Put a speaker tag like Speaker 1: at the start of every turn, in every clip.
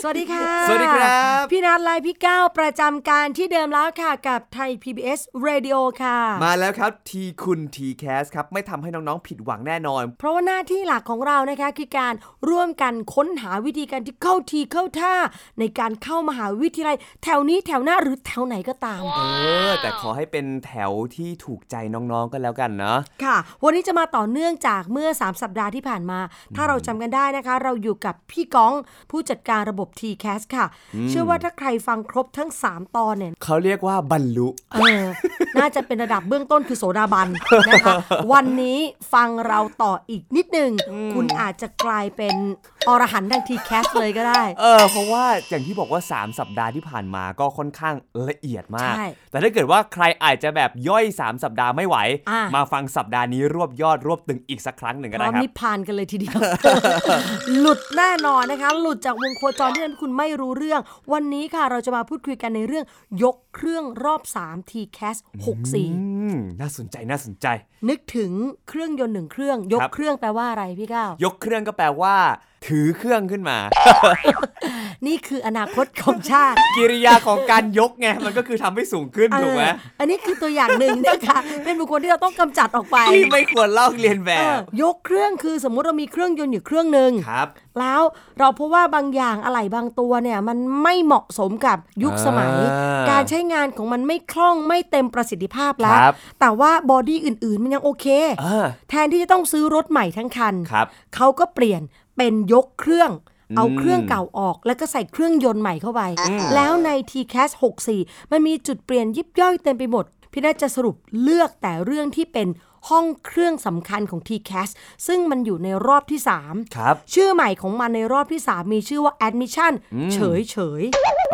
Speaker 1: สวัสดีค่ะ
Speaker 2: สวัสดีครับ
Speaker 1: พี่นัทไลฟ์พี่ก้าวประจำการที่เดิมแล้วค่ะ กับไทย PBS Radio ค่ะ
Speaker 2: มาแล้วครับทีคุณทีแคสครับ ไม่ทำให้น้องๆผิดหวังแน่นอน
Speaker 1: เพราะว่าหน้าที่หลักของเรานะคะคือการร่วมกันค้นหาวิธีการที่เข้าทีเข้าท่า ในการเข้ามหาวิทยาลัย แถวนี้แถวหน้าหรือแถวไหนก็ตาม
Speaker 2: เออ แต่ขอให้เป็นแถวที่ถูกใจน้องๆก็แล้วกันเนาะ
Speaker 1: ค่ะ วันนี้จะมาต่อเนื่องจากเมื่อ 3 สัปดาห์ที่ผ่านมา ถ้าเราจำกันได้นะคะ เราอยู่กับพี่ก้องผู้จัดการระบบ TCAS ค่ะ เชื่อว่าถ้าใครฟังครบทั้ง 3 ตอนเนี่ย
Speaker 2: เขาเรียกว่าบรรลุ
Speaker 1: เออน่าจะเป็นระดับเบื้องต้นคือโสดาบันนะคะ วันนี้ฟังเราต่ออีกนิดนึง คุณอาจจะกลายเป็น อรหันต์ทางทีแคสเลยก็ได้
Speaker 2: เออ เพราะว่าอย่างที่บอกว่า 3 สัปดาห์ที่ผ่านมาก็ค่อนข้างละเอียดมาก
Speaker 1: ใช่
Speaker 2: แต่ถ้าเกิดว่าใครอาจจะแบบย่อย 3 สัปดาห์ไม่ไหว
Speaker 1: อะ
Speaker 2: มาฟังสัปดาห์นี้รวบยอดรวบตึงอีกสักครั้งหนึ่งก็
Speaker 1: พ
Speaker 2: ได้
Speaker 1: ร้อม
Speaker 2: ครับ
Speaker 1: นิพพานกันเลยทีเดียว หลุดแน่นอนนะคะ หลุดจากวงโคจรที่ทำให้คุณไม่รู้เรื่อง วันนี้ค่ะเราจะมาพูดคุยกันในเรื่องยกเครื่องรอบ3 TCAS 64
Speaker 2: อืมน่าสนใจน่าสนใจ
Speaker 1: นึกถึงเครื่องยนต์หนึ่งเครื่อง ยก
Speaker 2: ครับ
Speaker 1: เครื่องแปลว่าอะไรพี่ก้าวย
Speaker 2: กเครื่องก็แปลว่า ถือเครื่องขึ้นมา
Speaker 1: นี่คืออนาคตของชาติ
Speaker 2: กิริยาของการยกไงมันก็คือทำให้สูงขึ้นถูกไหม
Speaker 1: เอออันนี้คือตัวอย่างหนึ่งนะคะเป็นบุคคลที่เราต้องกำจัดออกไป
Speaker 2: ที่ไม่ควรลอกเลียนแบ
Speaker 1: เออบยกเครื่องคือสมมุติเรามีเครื่องยนต์อยู่เครื่องหนึ่ง
Speaker 2: ครับ
Speaker 1: แล้วเราพบว่าบางอย่างอะไหล่บางตัวเนี่ยมันไม่เหมาะสมกับยุคสมัย
Speaker 2: อ่า
Speaker 1: การใช้งานของมันไม่คล่องไม่เต็มประสิทธิภาพแล้ว
Speaker 2: ครับ
Speaker 1: แต่ว่าบอดี้อื่น ๆ มันยังโอเค
Speaker 2: อ่า
Speaker 1: แทนที่จะต้องซื้อรถใหม่ทั้งคัน
Speaker 2: ครับ
Speaker 1: เขาก็เปลี่ยน เป็นยกเครื่อง
Speaker 2: อืม
Speaker 1: เอาเครื่องเก่าออก แล้วก็ใส่เครื่องยนต์ใหม่เข้าไป แล้วใน TCAS 64 มันมีจุดเปลี่ยนยิบย่อยเต็มไปหมด พี่น่าจะสรุปเลือกแต่เรื่องที่เป็น ห้องเครื่องสำคัญของ TCAS ซึ่งมันอยู่ในรอบที่ 3
Speaker 2: ครับ
Speaker 1: ชื่อใหม่ของมันในรอบที่ 3 มีชื่อว่า admission เฉยเฉย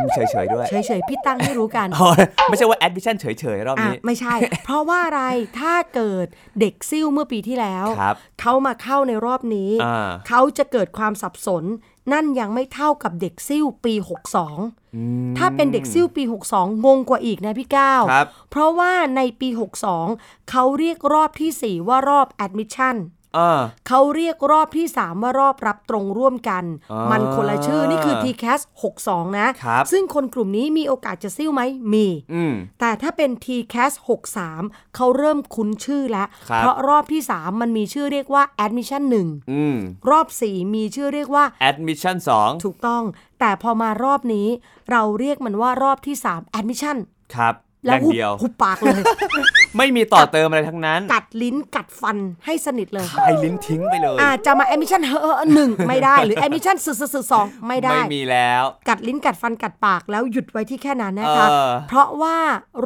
Speaker 2: มีเฉยๆด้วย
Speaker 1: เฉยเฉยๆพี่ตั้งให้รู้กัน
Speaker 2: อ๋อไม่ใช่ว่า admission เฉยๆรอบ
Speaker 1: อะ
Speaker 2: นี้
Speaker 1: ไม่ใช่ เพราะว่าอะไรถ้าเกิดเด็กซิ่วเมื่อปีที่แล้ว
Speaker 2: ครับ
Speaker 1: เขามาเข้าในรอบนี้
Speaker 2: อ่า
Speaker 1: เขาจะเกิดความสับสน นั่นยังไม่เท่ากับเด็กซิ่วปี 62 ถ้าเป็นเด็กซิ่วปี 62 งงกว่าอีกนะพี่ก้าว
Speaker 2: ครับ
Speaker 1: เพราะว่าในปี 62 เขาเรียกรอบทีสี่4 ว่ารอบ admission
Speaker 2: อ่า
Speaker 1: เขาเรียกรอบที่ 3 ว่ารอบรับตรงร่วมกัน
Speaker 2: อ่ามั
Speaker 1: มันคนละชื่อนี่คือ TCAS 62 นะ
Speaker 2: ครับ
Speaker 1: ซึ่งคนกลุ่มนี้มีโอกาสจะซิ่วไหมมี
Speaker 2: อืม
Speaker 1: แต่ถ้าเป็น TCAS 63 เขาเริ่มคุ้นชื่อแล้ว
Speaker 2: ครับ
Speaker 1: เพราะรอบที่ 3 มันมีชื่อเรียกว่า admission
Speaker 2: อืม
Speaker 1: 1รอบ 4 มีชื่อเรียกว่า
Speaker 2: admission
Speaker 1: ถูกต้อง แต่พอมารอบนี้เราเรียกมันว่ารอบที่ 3 admission
Speaker 2: 2ครับอ
Speaker 1: แล้ว
Speaker 2: ย่าง
Speaker 1: หุบ
Speaker 2: เดียว
Speaker 1: หุบปากเลย
Speaker 2: ไม่มีต่อเติมอะไรทั้งนั้น
Speaker 1: กัดลิ้นกัดฟันให้สนิทเลย
Speaker 2: คายลิ้นทิ้งไปเลย
Speaker 1: อาจจะมา admission เฮ้อหนึ่งไม่ได้ หรือ admission สสสองไม่ได้
Speaker 2: ไม่มีแล้ว
Speaker 1: กัดลิ้นกัดฟันกัดปากแล้วหยุดไว้ที่แค่นั้นนะคะ
Speaker 2: เออ
Speaker 1: เพราะว่า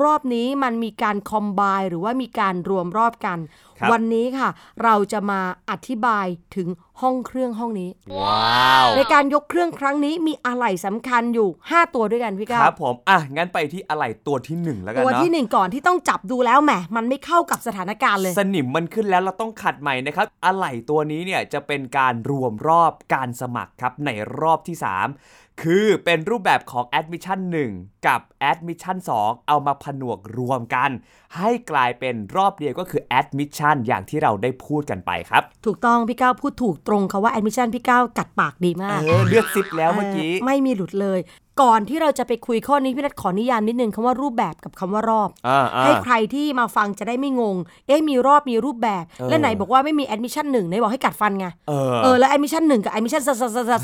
Speaker 1: รอบนี้มันมีการคอมไบหรือว่ามีการรวมรอบกัน
Speaker 2: ครับ
Speaker 1: วันนี้ค่ะ เราจะมาอธิบายถึงห้องเครื่องห้องนี้
Speaker 2: ว้าว
Speaker 1: ในการยกเครื่องครั้งนี้มีอะไหล่สำคัญอยู่ 5 ตัวด้วยกันพี่
Speaker 2: ค
Speaker 1: ก้า
Speaker 2: รับผม อะ งั้นไปที่อะไรตัวที่หนึ่งแล้วกัน
Speaker 1: ตัว
Speaker 2: เนาะ
Speaker 1: ที่หนึ่งก่อนที่ต้องจับดูแล้วแหมมันไม่เข้ากับสถานการณ์เลย
Speaker 2: สนิมมันขึ้นแล้วเราต้องขัดใหม่นะครับอะไหล่ตัวนี้เนี่ยจะเป็นการรวมรอบการสมัครครับในรอบที่ 3 คือเป็นรูปแบบของ Admission 1 กับ Admission 2 เอามาผนวกรวมกัน ให้กลายเป็นรอบเดียวก็คือ Admission อย่างที่เราได้พูดกันไปครับ
Speaker 1: ถูกต้องพี่ก้าวพูดถูกตรงคาว่า admission พี่ก้าวกัดปากดีมาก
Speaker 2: เออเลือดซิปแล้วเมื่อกี้
Speaker 1: ไม่มีหลุดเลยก่อนที่เราจะไปคุยข้อนี้พี่นัทขอนิยามนิดนึงคำว่ารูปแบบกับคำว่ารอบ
Speaker 2: อ่าอ่า
Speaker 1: ให้ใครที่มาฟังจะได้ไม่งง เอ๊ะมีรอบมีรูปแบบ
Speaker 2: เออ
Speaker 1: และไหนบอกว่าไม่มี admission หนึ่งไหนบอกให้กัดฟันไง
Speaker 2: เออ
Speaker 1: เออแล้ว admission หนึ่งกับ admission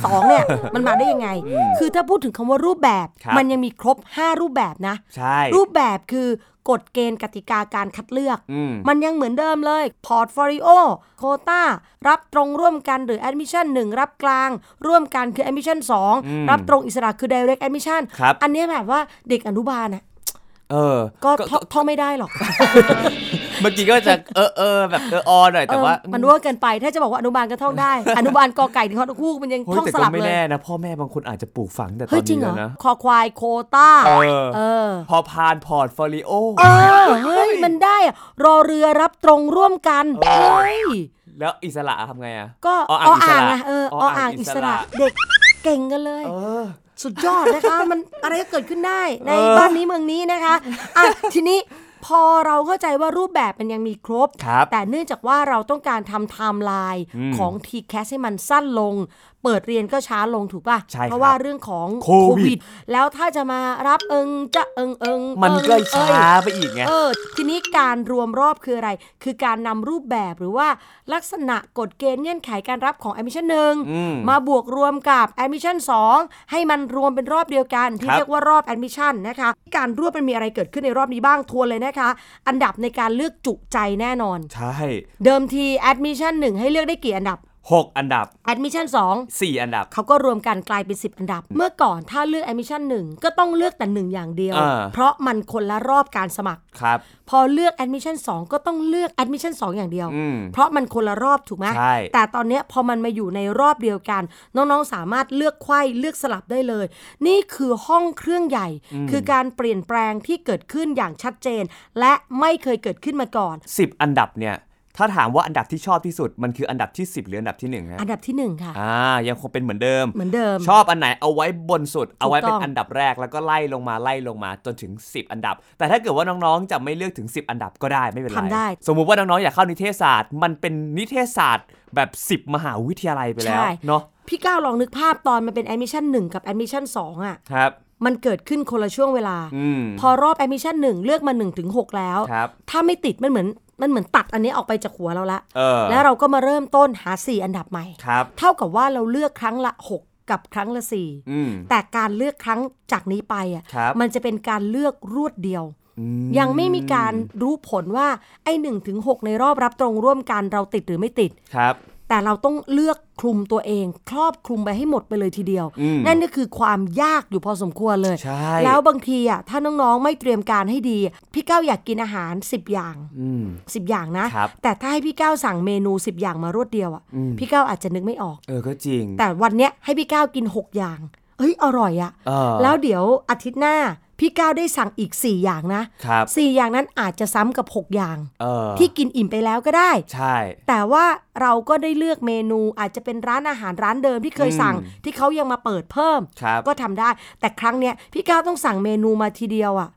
Speaker 1: สองเนี่ยมันมาได้ยังไง คือถ้าพูดถึงคำว่ารูปแบบ
Speaker 2: ครับ
Speaker 1: มันยังมีครบ 5 รูปแบบนะ
Speaker 2: ใช่
Speaker 1: รูปแบบคือ กฎเกณฑ์กติกาการคัดเลือก
Speaker 2: อืม
Speaker 1: มันยังเหมือนเดิมเลย portfolio โควตารับตรงร่วมกันหรือ admission 1 รับกลาง ร่วมกันคือ admission 2 รับตรงอิสระคือ direct admission
Speaker 2: ครับ
Speaker 1: อันเนี้ยแบบว่าเด็กอนุบาลน่ะ
Speaker 2: เออ
Speaker 1: ก็ท่องท่องไม่ได้หรอก
Speaker 2: เมื่อกี้ก็จะเออเออแบบเออออหน่อยแต่ว่า
Speaker 1: เออมันเวอร์เกินไปถ้าจะบอกว่าอนุบาลก็ท่องได้ อนุบาลกอไก่ถึงฮอตคู่มันยัง
Speaker 2: เฮ้ย
Speaker 1: ท่อง
Speaker 2: แต่
Speaker 1: ส
Speaker 2: ก็
Speaker 1: ลับ
Speaker 2: ไม่
Speaker 1: เลย
Speaker 2: แน่นะพ่อแม่บางคนอาจจะปลูกฝังแต่ต
Speaker 1: เฮ้
Speaker 2: อยน
Speaker 1: จริง
Speaker 2: นี้
Speaker 1: เหร
Speaker 2: แล้
Speaker 1: อ
Speaker 2: วนะ
Speaker 1: คอควายโคต้า
Speaker 2: เออ
Speaker 1: เออ
Speaker 2: พอพานพอร์ตโฟลิโอ
Speaker 1: เออเฮ้ยมันได้อะรอเรือรับตรงร่วมกันเฮ้ย
Speaker 2: แล้วอิสระทำไงอะ
Speaker 1: ก็
Speaker 2: อ
Speaker 1: อ
Speaker 2: อ่างอิส
Speaker 1: อ่าง
Speaker 2: ระ
Speaker 1: อะเออ
Speaker 2: อ
Speaker 1: อ
Speaker 2: อ่าง
Speaker 1: อ่าง
Speaker 2: อิ
Speaker 1: อิ
Speaker 2: ส
Speaker 1: ส
Speaker 2: ระ
Speaker 1: ระเด็กเก่งกันเลย
Speaker 2: เออ
Speaker 1: สุดยอดนะคะ มันอะไรก็เกิดขึ้นได้ใน
Speaker 2: เออ
Speaker 1: บ้านนี้เมืองนี้นะคะอะทีนี้พอเราเข้าใจว่ารูปแบบมันยังมีครบ
Speaker 2: ครับ
Speaker 1: แต่เนื่องจากว่าเราต้องการทำไทม์ไลน์
Speaker 2: อืม
Speaker 1: ของ t c a s ให้มันสั้นลงเปิดเรียนก็ช้าลงถูกป่ะ
Speaker 2: ใช่ครับ
Speaker 1: เพราะว่าเรื่องของ
Speaker 2: โควิด
Speaker 1: แล้วถ้าจะมารับเอิงจะเอิงเอิง
Speaker 2: มันก็
Speaker 1: เอิง
Speaker 2: ช้า
Speaker 1: เอ้ย
Speaker 2: ไปอีกไง
Speaker 1: เออทีนี้การรวมรอบคืออะไร คือการนำรูปแบบหรือว่าลักษณะกฎเกณฑ์เงื่อนไขการรับของ admission หนึ่ง
Speaker 2: อืม
Speaker 1: มาบวกรวมกับ admission 2ให้มันรวมเป็นรอบเดียวกันที่
Speaker 2: ครับ
Speaker 1: เรียกว่ารอบ admission นะคะการรวบมันมีอะไรเกิดขึ้นในรอบนี้บ้างทวนเลยนะคะ อันดับในการเลือกจุใจแน่นอน
Speaker 2: ใช่
Speaker 1: เดิมที admission 1ให้เลือกได้กี่อันดับ
Speaker 2: หกอันดับ
Speaker 1: admission 2
Speaker 2: สี่อันดับ
Speaker 1: เขาก็รวมกันกลายเป็น 10 อันดับ เมื่อก่อนถ้าเลือก admission 1 ก็ต้องเลือกแต่หนึ่งอย่างเดียว
Speaker 2: อ่า
Speaker 1: เพราะมันคนละรอบการสมัคร
Speaker 2: ครับ
Speaker 1: พอเลือก admission 2 ก็ต้องเลือก admission 2 อย่างเดียว
Speaker 2: อืม
Speaker 1: เพราะมันคนละรอบถูกไหม
Speaker 2: ใช่
Speaker 1: แต่ตอนเนี้ยพอมันมาอยู่ในรอบเดียวกัน น้องๆ สามารถเลือกไขว้เลือกสลับได้เลย นี่คือห้องเครื่องใหญ่ คือการเปลี่ยนแปลงที่เกิดขึ้นอย่างชัดเจน และไม่เคยเกิดขึ้นมาก่อน
Speaker 2: สิบอันดับเนี่ย ถ้าถามว่าอันดับที่ชอบที่สุดมันคืออันดับที่ 10 หรืออันดับที่1ฮะ
Speaker 1: อันดับที่หนึ่งค่ะ
Speaker 2: อ่ายังคงเป็นเหมือนเดิม
Speaker 1: เหมือนเดิม
Speaker 2: ชอบอันไหนเอาไว้บนสุด เอาไว้เป็น
Speaker 1: ต้อง
Speaker 2: อันดับแรกแล้วก็ไล่ลงมาไล่ลงมาจนถึง 10 อันดับ แต่ถ้าเกิดว่าน้องๆ จะไม่เลือกถึง 10 อันดับก็ได้ไม่เป็นไร
Speaker 1: ทำได้
Speaker 2: สมมุติว่าน้องๆอยากเข้านิเทศศาสตร์ มันเป็นนิเทศศาสตร์แบบ 10 มหาวิทยาลัยไปแล้วเนาะ
Speaker 1: พี่ก้าวลองนึกภาพตอนมันเป็น admission 1กับ admission 2อะ
Speaker 2: ครับ
Speaker 1: มันเกิดขึ้นคนละช่วงเวลา
Speaker 2: อืม
Speaker 1: พอรอบ admission 1เลือกมา1ถึง6แล้ว
Speaker 2: ครับ
Speaker 1: ถ้าไม่ติดมันเหมือน มันเหมือนตัดอันนี้ออกไปจากหัวเราละ
Speaker 2: เออ
Speaker 1: แล้วเราก็มาเริ่มต้นหา 4 อันดับใหม่
Speaker 2: ครับ
Speaker 1: เท่ากับว่าเราเลือกครั้งละ 6 กับครั้งละ
Speaker 2: อืม
Speaker 1: 4แต่การเลือกครั้งจากนี้ไปอะ
Speaker 2: ครับ
Speaker 1: มันจะเป็นการเลือกรวดเดียว
Speaker 2: อืม
Speaker 1: ยังไม่มีการรู้ผลว่าไอ้หนึ่งถึงหกในรอบรับตรงร่วมกันเราติดหรือไม่ติด
Speaker 2: ครับ
Speaker 1: แต่เราต้องเลือกคลุมตัวเอง ครอบคลุมไปให้หมดไปเลยทีเดียว
Speaker 2: อืม
Speaker 1: นั่นก็คือความยากอยู่พอสมควรเลย
Speaker 2: ใช่
Speaker 1: แล้วบางทีอะถ้าน้องๆไม่เตรียมการให้ดี พี่ก้าวอยากกินอาหาร 10 อย่าง
Speaker 2: อืม
Speaker 1: 10อย่างนะ
Speaker 2: ครับ
Speaker 1: แต่ถ้าให้พี่ก้าวสั่งเมนู 10 อย่างมารวดเดียวอะ
Speaker 2: อืม
Speaker 1: พี่ก้าวอาจจะนึกไม่ออก
Speaker 2: เออก็จริง
Speaker 1: แต่วันเนี้ยให้พี่ก้าวกิน 6 อย่างเอ้ยอร่อยอะ
Speaker 2: เออ
Speaker 1: แล้วเดี๋ยวอาทิตย์หน้า พี่ก้าวได้สั่งอีก 4 อย่างนะครับสี่อย่างนั้นอาจจะซ้ำกับ 6 อย่าง
Speaker 2: เออ
Speaker 1: ที่กินอิ่มไปแล้วก็ได้
Speaker 2: ใช่
Speaker 1: แต่ว่าเราก็ได้เลือกเมนูอาจจะเป็นร้านอาหารร้านเดิมที่เคยสั่ง
Speaker 2: อืม
Speaker 1: ที่เขายังมาเปิดเพิ่ม
Speaker 2: ครับ
Speaker 1: ก็ทำได้ แต่ครั้งเนี้ยพี่ก้าวต้องสั่งเมนูมาทีเดียวอะ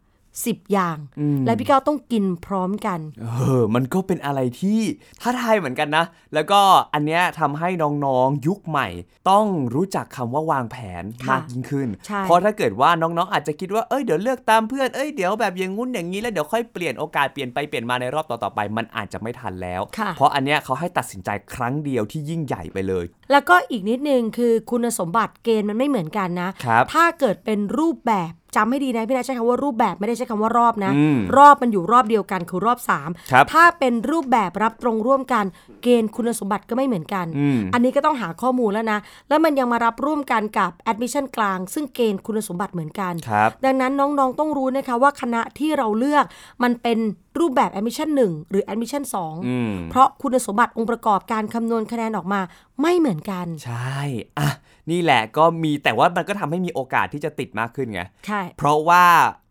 Speaker 1: สิบอย่าง และพี่ก้าวต้องกินพร้อมกัน
Speaker 2: เออ มันก็เป็นอะไรที่ท้าทายเหมือนกันนะ แล้วก็อันเนี้ยทำให้น้องๆยุคใหม่ ต้องรู้จักคำว่าวางแผน
Speaker 1: ค่ะ
Speaker 2: มากยิ่งขึ้น
Speaker 1: ใช่
Speaker 2: เพราะถ้าเกิดว่าน้องๆอาจจะคิดว่า เอ้ย เดี๋ยวเลือกตามเพื่อน เอ้ย เดี๋ยวแบบอย่างงุ้นอย่างนี้แล้วเดี๋ยวค่อยเปลี่ยนโอกาสเปลี่ยนไปเปลี่ยนมาในรอบต่อๆไป มันอาจจะไม่ทันแล้ว
Speaker 1: ค่ะ
Speaker 2: เพราะอันเนี้ยเขาให้ตัดสินใจครั้งเดียวที่ยิ่งใหญ่ไปเลย
Speaker 1: แล้วก็อีกนิดนึงคือคุณสมบัติเกณฑ์มันไม่เหมือนกันนะ
Speaker 2: ครับ
Speaker 1: ถ้าเกิดเป็นรูปแบบ จำให้ดีนะพี่นาใช้คำว่ารูปแบบไม่ได้ใช้คำว่ารอบนะ
Speaker 2: อืม
Speaker 1: รอบมันอยู่รอบเดียวกันคือรอบ3
Speaker 2: ครับ
Speaker 1: ถ้าเป็นรูปแบบรับตรงร่วมกันเกณฑ์คุณสมบัติก็ไม่เหมือนกัน
Speaker 2: อืม
Speaker 1: อันนี้ก็ต้องหาข้อมูลแล้วนะ แล้วมันยังมารับร่วมกันกับ admission กลาง ซึ่งเกณฑ์คุณสมบัติเหมือนกัน
Speaker 2: ครับ
Speaker 1: ดังนั้นน้องๆต้องรู้นะคะว่าคณะที่เราเลือกมันเป็นรูปแบบ admission 1 หรือ admission
Speaker 2: อืม
Speaker 1: 2เพราะคุณสมบัติองค์ประกอบการคำนวณคะแนนออกมาไม่เหมือนกัน
Speaker 2: ใช่ อะ นี่แหละก็มีแต่ว่ามันก็ทำให้มีโอกาสที่จะติดมากขึ้นไง
Speaker 1: ใช่
Speaker 2: เพราะว่า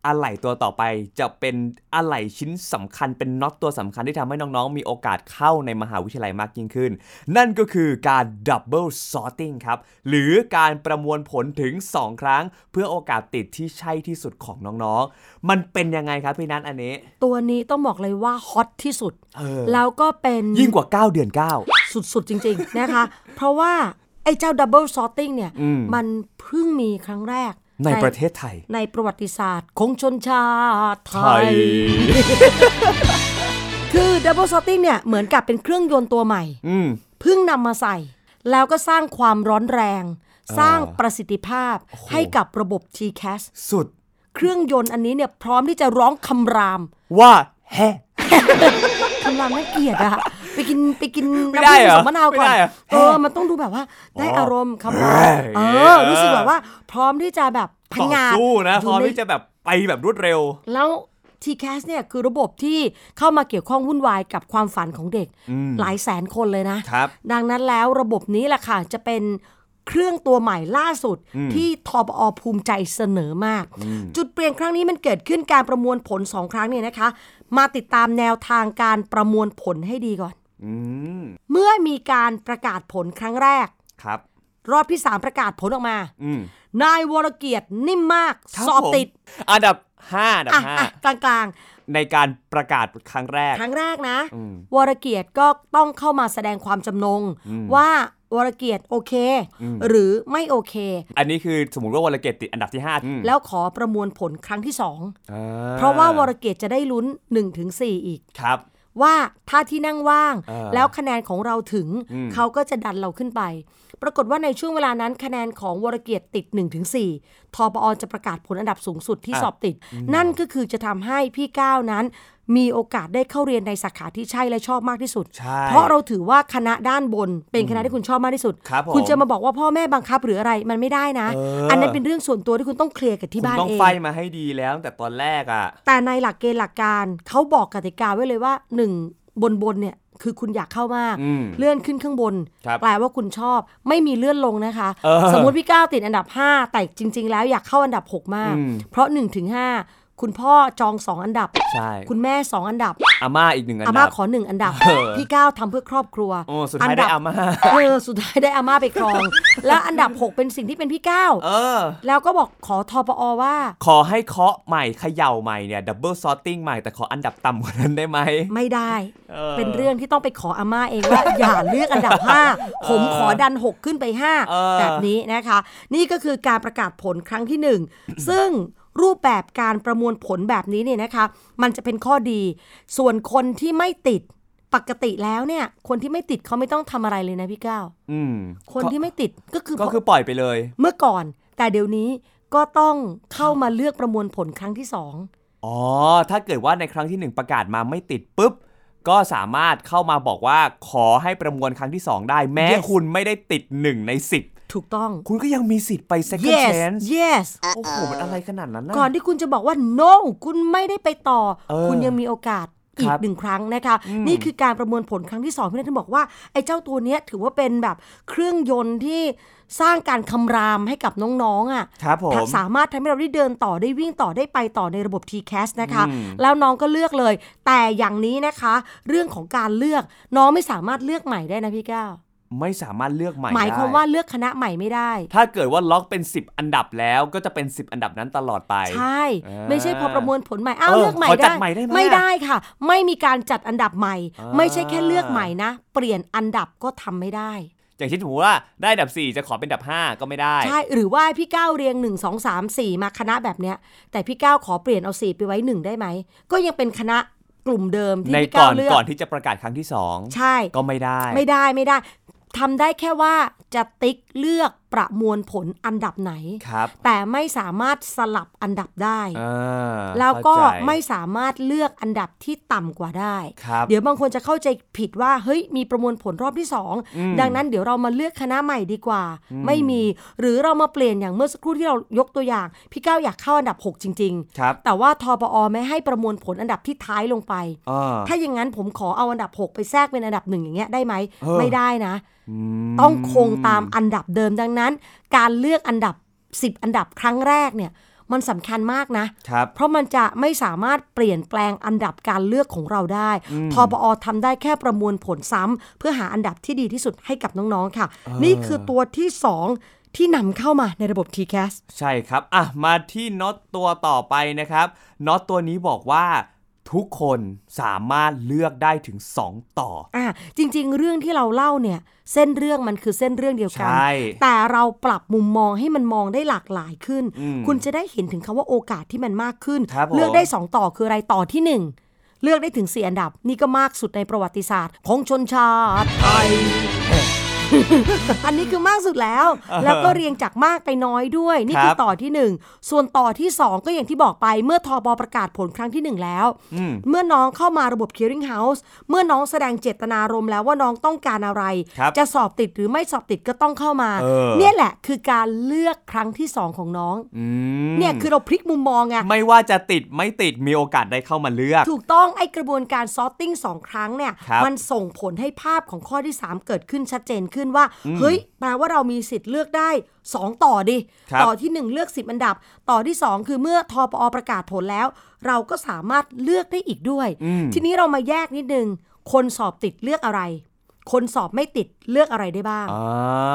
Speaker 2: อะไหล่ตัวต่อไปจะเป็นอะไหล่ชิ้นสำคัญเป็นน็อตตัวสำคัญที่ทำให้น้องๆ มีโอกาสเข้าในมหาวิทยาลัยมากยิ่งขึ้น นั่นก็คือการ double sorting ครับ หรือการประมวลผลถึง 2 ครั้ง เพื่อโอกาสติดที่ใช่ที่สุดของน้องๆ มันเป็นยังไงครับพี่นัทอันนี้
Speaker 1: ตัวนี้ต้องบอกเลยว่าฮอตที่สุด
Speaker 2: เออ
Speaker 1: แล้วก็เป็น
Speaker 2: ยิ่งกว่า 9 เดือน 9
Speaker 1: สุดๆ จริงๆนะคะ เพราะว่าไอ้เจ้า double sorting เนี่ย
Speaker 2: อืม
Speaker 1: มันเพิ่งมีครั้งแรก
Speaker 2: ในประเทศไทย
Speaker 1: ในประวัติศาสตร์ของชนชาติไทย คือ double sorting เนี่ยเหมือนกับเป็นเครื่องยนต์ตัวใหม่
Speaker 2: อืม
Speaker 1: เพิ่งนำมาใส่ แล้วก็สร้างความร้อนแรง สร้างประสิทธิภาพให้กับระบบ TCAS
Speaker 2: สุด
Speaker 1: เครื่องยนต์อันนี้เนี่ยพร้อมที่จะร้องคำราม
Speaker 2: ว่าแฮะ
Speaker 1: คำรามน่าเกลียดอะ ไปกินไปกิน
Speaker 2: ไม่ได้เหรอ
Speaker 1: น้ำผึ้งผสมมะนาวก่อน
Speaker 2: ไม่ได้เหรอ
Speaker 1: เออมันต้องดูแบบว่าได้
Speaker 2: อ๋ออ
Speaker 1: อารมณ์คำราม
Speaker 2: เฮ้ย
Speaker 1: เออรู้สึกแบบว่า พร้อมที่จะแบบพัง
Speaker 2: ต่องา
Speaker 1: ด
Speaker 2: สู้นะ
Speaker 1: อ
Speaker 2: พร้อม
Speaker 1: ใน
Speaker 2: ที่จะแบบไปแบบรวดเร็ว
Speaker 1: แล้ว TCAS เนี่ยคือระบบที่เข้ามาเกี่ยวข้องวุ่นวายกับความฝันของเด็กหลายแสนคนเลยนะ
Speaker 2: ครับ
Speaker 1: ดังนั้นแล้วระบบนี้แหละค่ะจะเป็นเครื่องตัวใหม่ล่าสุดที่ทบอภูมิใจเสนอมาก จุดเปลี่ยนครั้งนี้มันเกิดขึ้นการประมวลผลสองครั้งเนี่ยนะคะ มาติดตามแนวทางการประมวลผลให้ดีก่อน
Speaker 2: อืม
Speaker 1: เมื่อมีการประกาศผลครั้งแรก
Speaker 2: ครับ
Speaker 1: รอบที่3ประกาศผลออกมา
Speaker 2: อืม
Speaker 1: นายวรเกียรตินิ่มมาก
Speaker 2: ครับ
Speaker 1: สอบ
Speaker 2: ผม
Speaker 1: ติด
Speaker 2: อันดับห้าอันดับ
Speaker 1: อะ
Speaker 2: ห้า
Speaker 1: อะกลาง
Speaker 2: ในการประกาศครั้งแรก
Speaker 1: ๆ ครั้งแรกนะ
Speaker 2: อืม
Speaker 1: วรเกียรติก็ต้องเข้ามาแสดงความจำนงว่าวรเกียรติโอเคหรือไม่โอเค
Speaker 2: อันนี้คือสมมติว่าวรเกตติดอันดับที่ห้าอืม
Speaker 1: แล้วขอประมวลผลครั้งที่2
Speaker 2: อ่
Speaker 1: เพราะว่าวรเกียรติจะได้ลุ้น 1-4 อีก
Speaker 2: ครับ
Speaker 1: ว่าถ้าที่นั่งว่าง
Speaker 2: เออ
Speaker 1: แล้วคะแนนของเราถึง
Speaker 2: อืม
Speaker 1: เขาก็จะดันเราขึ้นไป ปรากฏว่าในช่วงเวลานั้นคะแนนของวรเกียรติติด 1-4ทปอจะประกาศผลอันดับสูงสุดที่สอบติด นั่นก็คือจะทำให้พี่ก้าวนั้น มีโอกาสได้เข้าเรียนในสาขาที่ใช่และชอบมากที่สุด
Speaker 2: ใช่
Speaker 1: เพราะเราถือว่าคณะด้านบน เป็นคณะที่คุณชอบมากที่สุด
Speaker 2: ครับผม
Speaker 1: ณจะมาบอกว่าพ่อแม่บังคับหรืออะไรมันไม่ได้นะ
Speaker 2: เอออั
Speaker 1: อันนั้นเป็นเรื่องส่วนตัวที่คุณต้องเคลียร์กับที่
Speaker 2: คุณ
Speaker 1: บ้าน
Speaker 2: ต้อง
Speaker 1: เอง
Speaker 2: ไฟมาให้ดีแล้วตั้งแต่ตอนแรกอะ
Speaker 1: แต่ในหลักเกณฑ์หลักการเขาบอกกติกาไว้เลยว่าหนึ่งบนบนเนี่ย คือคุณอยากเข้ามาก
Speaker 2: อืม
Speaker 1: เลื่อนขึ้นข้างบน
Speaker 2: ครับ
Speaker 1: แปลว่าคุณชอบไม่มีเลื่อนลงนะคะ
Speaker 2: เออ
Speaker 1: สมมุติพี่ก้าวติดอันดับ 5 แต่จริง ๆ แล้วอยากเข้าอันดับ 6 มาก
Speaker 2: อืม
Speaker 1: เพราะ1ถึง5 คุณพ่อจอง 2 อันดับ
Speaker 2: ใช่
Speaker 1: คุณแม่ 2 อันดับ
Speaker 2: อาม่าอีกหนึ่งอัน
Speaker 1: อา
Speaker 2: ดั
Speaker 1: ม่า
Speaker 2: บ
Speaker 1: ขอ1อันดับ
Speaker 2: เออ
Speaker 1: พี่ก้าวทำเพื่อครอบครัว
Speaker 2: โอ้สุดท้ายได้อาม่า
Speaker 1: เออสุดท้ายได้อาม่าไปครอง และอันดับ 6 เป็นสิ่งที่เป็นพี่ก้าว
Speaker 2: เออ
Speaker 1: แล้วก็บอกขอทปอว่า
Speaker 2: ขอให้เคาะใหม่เขย่าใหม่เนี่ย double sorting ใหม่แต่ขออันดับต่ำกว่านั้นได้ไหม
Speaker 1: ไม่ได้
Speaker 2: เออ
Speaker 1: เป็นเรื่องที่ต้องไปขออาม่าเองว่า อย่าเลือกอันดับ 5 ผมขอดัน 6 ขึ้นไป
Speaker 2: เออ
Speaker 1: 5 แบบนี้นะคะ นี่ก็คือการประกาศผลครั้งที่ 1 ซึ่ง รูปแบบการประมวลผลแบบนี้เนี่ยนะคะ มันจะเป็นข้อดี ส่วนคนที่ไม่ติดปกติแล้วเนี่ย คนที่ไม่ติดเขาไม่ต้องทำอะไรเลยนะพี่ก้าว
Speaker 2: อืม
Speaker 1: คนที่ไม่ติดก็คือ
Speaker 2: ก็คือปล่อยไปเลย
Speaker 1: เมื่อก่อน แต่เดี๋ยวนี้ก็ต้องเข้ามาเลือกประมวลผลครั้งที่สอง
Speaker 2: อ๋อ ถ้าเกิดว่าในครั้งที่หนึ่งประกาศมาไม่ติดปุ๊บ ก็สามารถเข้ามาบอกว่าขอให้ประมวลครั้งที่ 2 ได้ แม้
Speaker 1: Yes
Speaker 2: คุณไม่ได้ติด 1 ใน
Speaker 1: ถูกต้อง
Speaker 2: 10คุณก็ยังมีสิทธิ์ไป second
Speaker 1: yes
Speaker 2: chance
Speaker 1: yes
Speaker 2: โอ้โหมันอะไรขนาดนั้นนะ
Speaker 1: ก่อนที่คุณจะบอกว่า no คุณไม่ได้ไปต่อ
Speaker 2: เออ
Speaker 1: คุณยังมีโอกาสอี
Speaker 2: ครั
Speaker 1: ก
Speaker 2: บ
Speaker 1: หนึ่งครั้งนะคะ นี่คือการประมวลผลครั้งที่สองพี่นัทบอกว่า ไอ้เจ้าตัวเนี้ยถือว่าเป็นแบบเครื่องยนต์ที่สร้างการคำรามให้กับน้องๆอะ
Speaker 2: ครับผม
Speaker 1: สามารถทำให้เราได้เดินต่อได้วิ่งต่อได้ไปต่อในระบบ TCAS นะคะ
Speaker 2: อืม
Speaker 1: แล้วน้องก็เลือกเลย แต่อย่างนี้นะคะ เรื่องของการเลือกน้องไม่สามารถเลือกใหม่ได้นะพี่ก้าว
Speaker 2: ไม่สามารถเลือกใหม่
Speaker 1: หมายความ
Speaker 2: ได้
Speaker 1: ว่าเลือกคณะใหม่ไม่ได้
Speaker 2: ถ้าเกิดว่าล็อกเป็น 10 อันดับแล้วก็จะเป็น 10 อันดับนั้นตลอดไป
Speaker 1: ใช่
Speaker 2: อ่า
Speaker 1: ไม่ใช่พอประมวลผลใหม่อ้าว
Speaker 2: เออ
Speaker 1: เลือกใหม่
Speaker 2: ขอจั
Speaker 1: ได้
Speaker 2: ดใหม่ได้ไหม
Speaker 1: ไม่ได้ค่ะ ไม่มีการจัดอันดับใหม่
Speaker 2: อ่า
Speaker 1: ไม่ใช่แค่เลือกใหม่นะ เปลี่ยนอันดับก็ทำไม่ได้
Speaker 2: อย่างเช่นสมมติว่าได้อันดับ 4 จะขอเป็นอันดับ 5 ก็ไม่ได้
Speaker 1: ใช่ หรือว่าพี่ก้าวเรียง 1 2 3 4 มาคณะแบบเนี้ย แต่พี่ก้าวขอเปลี่ยนเอา 4 ไปไว้ 1 ได้ไหม ก็ยังเป็นคณะกลุ่มเดิมที่
Speaker 2: ใน
Speaker 1: พี่
Speaker 2: ก่
Speaker 1: ก้า
Speaker 2: อ
Speaker 1: วนเลือก
Speaker 2: ก่อนที่จะประกาศครั้งที่ 2
Speaker 1: ใช่
Speaker 2: ก็ไม่ได้
Speaker 1: ไม่ได้ไม่ได้ ทำได้แค่ว่า จะติ๊กเลือกประมวลผลอันดับไหน
Speaker 2: ครับ
Speaker 1: แต่ไม่สามารถสลับอันดับได้
Speaker 2: อ่า
Speaker 1: แล้วก็
Speaker 2: เข้าใจ
Speaker 1: ไม่สามารถเลือกอันดับที่ต่ำกว่าได้
Speaker 2: ครับ
Speaker 1: เดี๋ยวบางคนจะเข้าใจผิดว่าเฮ้ยมีประมวลผลรอบที่สอง
Speaker 2: อืม
Speaker 1: ดังนั้นเดี๋ยวเรามาเลือกคณะใหม่ดีกว่า ไม่มีหรือเรามาเปลี่ยนอย่างเมื่อสักครู่ที่เรายกตัวอย่าง พี่ก้าวอยากเข้าอันดับ 6 จริง
Speaker 2: ครับ
Speaker 1: ๆแต่ว่าทปอไม่ให้ประมวลผลอันดับที่ท้ายลงไป
Speaker 2: อ่า
Speaker 1: ถ้าอย่างนั้นผมขอเอาอันดับ 6 ไปแทรกเป็นอันดับหนึ่งอย่างเงี้ยได้ไหม
Speaker 2: เออ
Speaker 1: ไม่ได้นะ
Speaker 2: อืม
Speaker 1: ต้องคงตามอันดับเดิมดังนั้น การเลือกอันดับ 10 อันดับครั้งแรกเนี่ยมันสำคัญมากนะ
Speaker 2: ครับ
Speaker 1: เพราะมันจะไม่สามารถเปลี่ยนแปลงอันดับการเลือกของเราได้ทปอทำได้แค่ประมวลผลซ้ำเพื่อหาอันดับที่ดีที่สุดให้กับน้องๆค่ะ นี่คือตัวที่ 2 ที่นำเข้ามาในระบบ TCAS
Speaker 2: ใช่ครับ อะ มาที่น็อตตัวต่อไปนะครับน็อตตัวนี้บอกว่า ทุกคนสามารถเลือกได้ถึง 2 ต่อ
Speaker 1: อะจริง ๆ เรื่องที่เราเล่าเนี่ย เส้นเรื่องมันคือเส้นเรื่องเดียวกัน
Speaker 2: ใช่
Speaker 1: แต่เราปรับมุมมองให้มันมองได้หลากหลายขึ้น
Speaker 2: อืม
Speaker 1: คุณจะได้เห็นถึงคำว่าโอกาสที่มันมากขึ้น
Speaker 2: ครับผม
Speaker 1: เลือกได้ 2 ต่อคืออะไรต่อที่ 1 เลือกได้ถึง4อันดับ นี่ก็มากสุดในประวัติศาสตร์ ของชนชาติไทย อันนี้คือมากสุดแล้ว แล้วก็เรียงจากมากไปน้อยด้วย นี่
Speaker 2: ครับ
Speaker 1: คือต่อที่ 1 ส่วนต่อที่ 2 ก็อย่างที่บอกไปเมื่อทปอ.ประกาศผลครั้งที่ 1 แล้ว
Speaker 2: อืม
Speaker 1: เมื่อน้องเข้ามาระบบ clearing house เมื่อน้องแสดงเจตนารมณ์แล้วว่าน้องต้องการอะไร
Speaker 2: ครับ
Speaker 1: จะสอบติดหรือไม่สอบติดก็ต้องเข้ามา
Speaker 2: เออ
Speaker 1: เนี่ยแหละคือการเลือกครั้งที่ 2 ของน้อง
Speaker 2: อืม
Speaker 1: เนี่ยคือเราพลิกมุมมองไง
Speaker 2: ไม่ว่าจะติดไม่ติดมีโอกาสได้เข้ามาเลือก
Speaker 1: ถูกต้องไอ้กระบวนการ sorting สองครั้งเนี่ย
Speaker 2: ครับ
Speaker 1: มันส่งผลให้ภาพของข้อที่ 3 เกิดขึ้นชัดเจนขึ้นว่า เฮ้ย แปลว่าเรามีสิทธิ์เลือกได้ 2 ต่อดิ
Speaker 2: ครับ
Speaker 1: ต่อที่ 1 เลือก 10 อันดับ ต่อที่ 2 คือเมื่อทปอประกาศผลแล้ว เราก็สามารถเลือกได้อีกด้วย
Speaker 2: อืม
Speaker 1: ทีนี้เรามาแยกนิดนึง คนสอบติดเลือกอะไรคนสอบไม่ติดเลือกอะไรได้บ้าง
Speaker 2: อ่